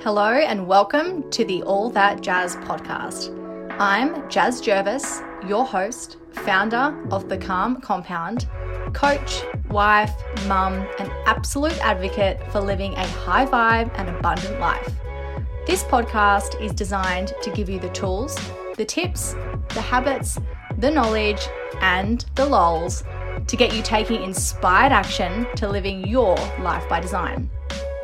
Hello, and welcome to the All That Jazz podcast. I'm Jazz Jervis, your host, founder of The Calm Compound, coach, wife, mum, and absolute advocate for living a high vibe and abundant life. This podcast is designed to give you the tools, the tips, the habits, the knowledge, and the lols to get you taking inspired action to living your life by design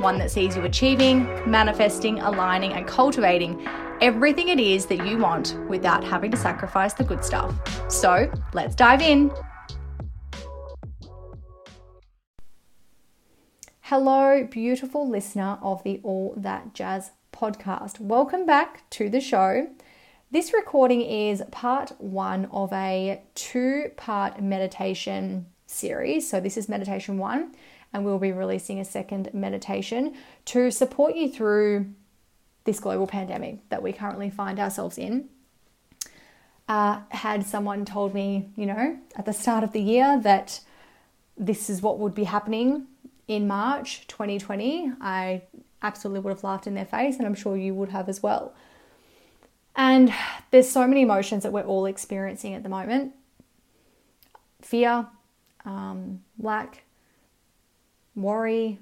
one that sees you achieving, manifesting, aligning, and cultivating everything it is that you want without having to sacrifice the good stuff. So let's dive in. Hello, beautiful listener of the All That Jazz podcast. Welcome back to the show. This recording is part one of a two part meditation series. So, this is meditation one and we'll be releasing a second meditation to support you through this global pandemic that we currently find ourselves in. Uh, had someone told me, you know, at the start of the year that this is what would be happening in March 2020, I absolutely would have laughed in their face, and I'm sure you would have as well. And there's so many emotions that we're all experiencing at the moment fear, um, lack, worry,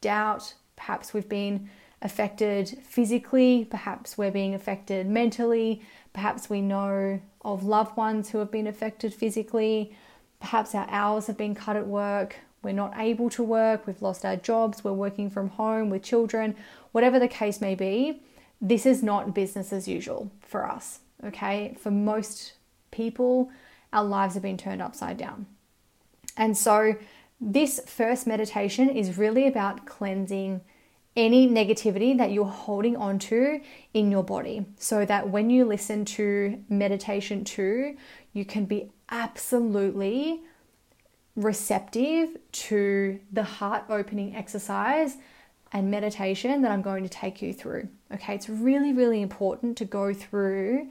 doubt. Perhaps we've been affected physically, perhaps we're being affected mentally, perhaps we know of loved ones who have been affected physically, perhaps our hours have been cut at work, we're not able to work, we've lost our jobs, we're working from home with children, whatever the case may be, this is not business as usual for us, okay? For most people, our lives have been turned upside down. And so this first meditation is really about cleansing any negativity that you're holding on to in your body so that when you listen to meditation 2, you can be absolutely receptive to the heart opening exercise and meditation that I'm going to take you through. Okay, it's really, really important to go through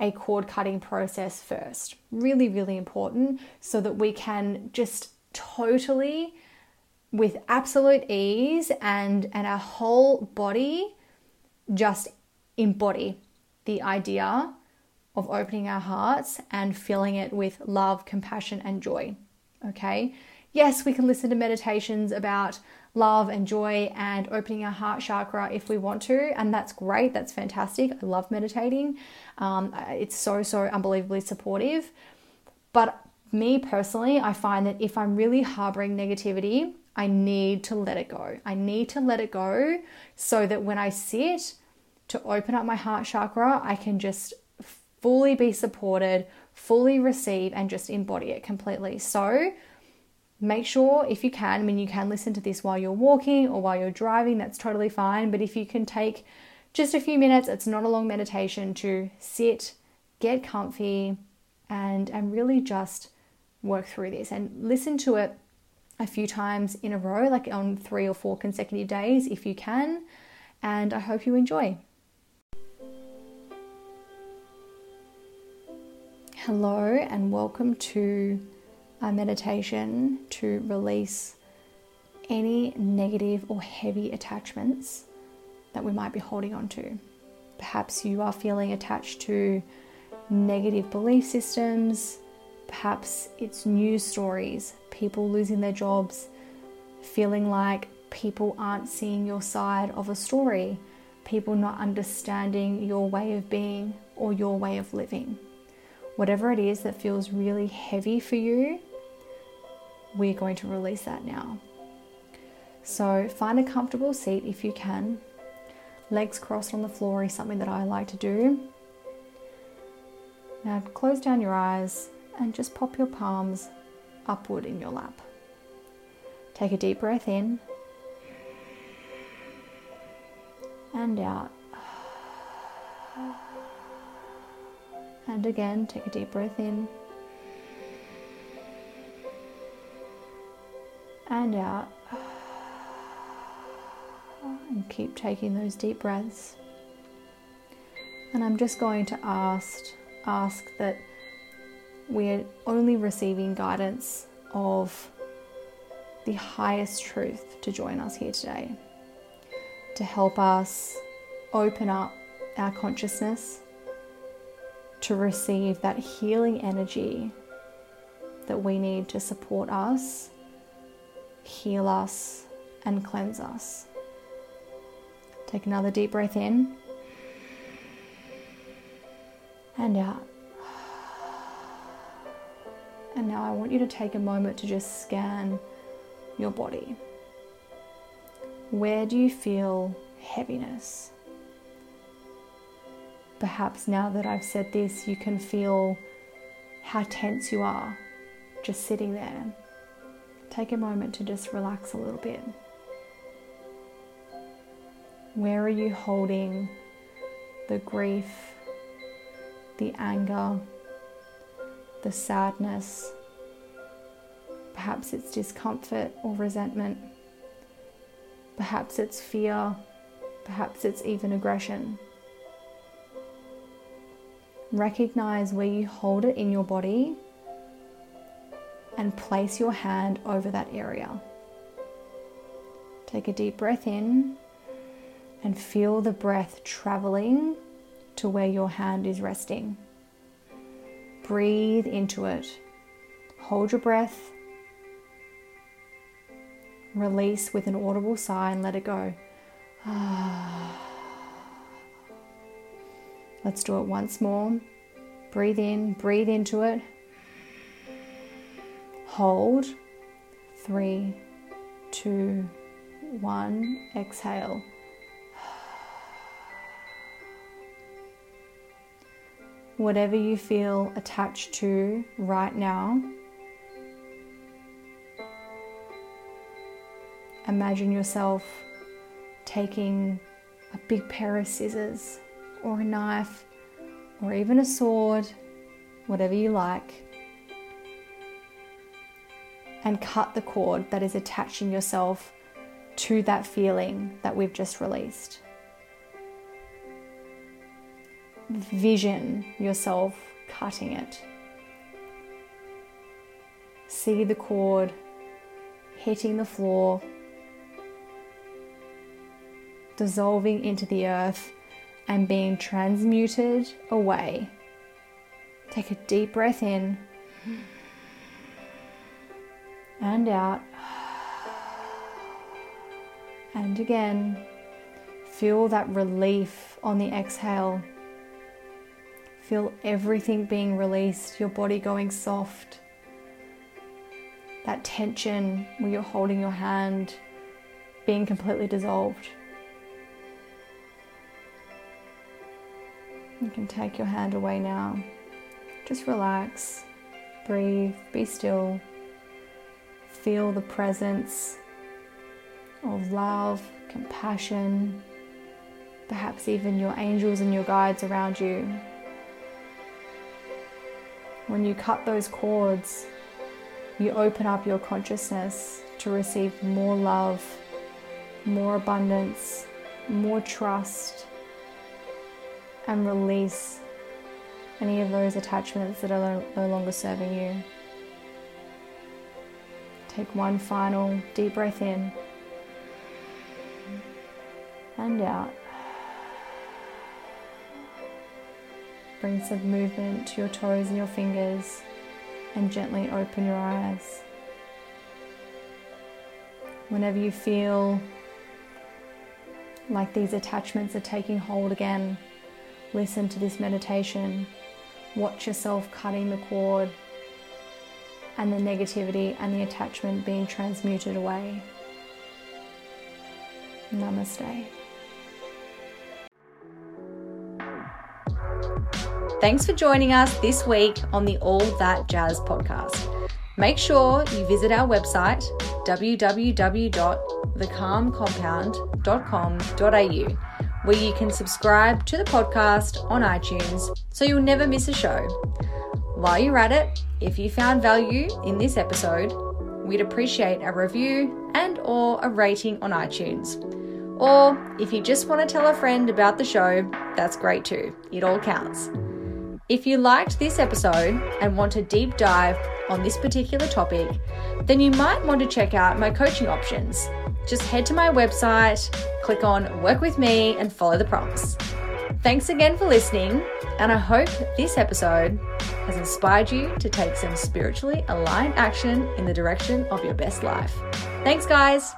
a cord cutting process first. Really, really important so that we can just totally with absolute ease and and our whole body just embody the idea of opening our hearts and filling it with love, compassion and joy. Okay? Yes, we can listen to meditations about love and joy and opening our heart chakra if we want to, and that's great. That's fantastic. I love meditating. Um, it's so so unbelievably supportive. But me personally, I find that if I'm really harboring negativity, I need to let it go. I need to let it go so that when I sit to open up my heart chakra, I can just fully be supported, fully receive, and just embody it completely. So, make sure if you can, I mean, you can listen to this while you're walking or while you're driving, that's totally fine. But if you can take just a few minutes, it's not a long meditation to sit, get comfy, and, and really just work through this and listen to it a few times in a row, like on three or four consecutive days if you can. And I hope you enjoy. Hello, and welcome to a meditation to release any negative or heavy attachments that we might be holding on to. Perhaps you are feeling attached to negative belief systems, Perhaps it's news stories, people losing their jobs, feeling like people aren't seeing your side of a story, people not understanding your way of being or your way of living. Whatever it is that feels really heavy for you, we're going to release that now. So find a comfortable seat if you can. Legs crossed on the floor is something that I like to do. Now close down your eyes and just pop your palms upward in your lap. Take a deep breath in and out. And again, take a deep breath in and out. And keep taking those deep breaths. And I'm just going to ask ask that we're only receiving guidance of the highest truth to join us here today. to help us open up our consciousness to receive that healing energy that we need to support us, heal us, and cleanse us. Take another deep breath in and out. And now I want you to take a moment to just scan your body. Where do you feel heaviness? Perhaps now that I've said this, you can feel how tense you are just sitting there. Take a moment to just relax a little bit. Where are you holding the grief, the anger, the sadness? Perhaps it's discomfort or resentment. Perhaps it's fear. Perhaps it's even aggression. Recognize where you hold it in your body and place your hand over that area. Take a deep breath in and feel the breath traveling to where your hand is resting. Breathe into it. Hold your breath. Release with an audible sigh and let it go. Let's do it once more. Breathe in, breathe into it. Hold. Three, two, one. Exhale. Whatever you feel attached to right now, imagine yourself taking a big pair of scissors or a knife or even a sword, whatever you like and cut the cord that is attaching yourself to that feeling that we've just released. Vision yourself cutting it. See the cord hitting the floor, dissolving into the earth, and being transmuted away. Take a deep breath in and out. And again, feel that relief on the exhale. Feel everything being released, your body going soft. That tension where you're holding your hand being completely dissolved. You can take your hand away now. Just relax, breathe, be still feel the presence of love, compassion, perhaps even your angels and your guides around you. When you cut those cords, you open up your consciousness to receive more love, more abundance, more trust, and release any of those attachments that are no longer serving you. Take one final deep breath in and out. Bring some movement to your toes and your fingers and gently open your eyes. Whenever you feel like these attachments are taking hold again, listen to this meditation. Watch yourself cutting the cord and the negativity and the attachment being transmuted away. Namaste. Thanks for joining us this week on the All That Jazz podcast. Make sure you visit our website www.thecalmcompound.com.au where you can subscribe to the podcast on iTunes so you'll never miss a show. While you're at it, if you found value in this episode, we'd appreciate a review and or a rating on iTunes. Or if you just want to tell a friend about the show, that's great too. It all counts. If you liked this episode and want a deep dive on this particular topic, then you might want to check out my coaching options. Just head to my website, click on Work with Me and follow the prompts. Thanks again for listening, and I hope this episode has inspired you to take some spiritually aligned action in the direction of your best life. Thanks, guys.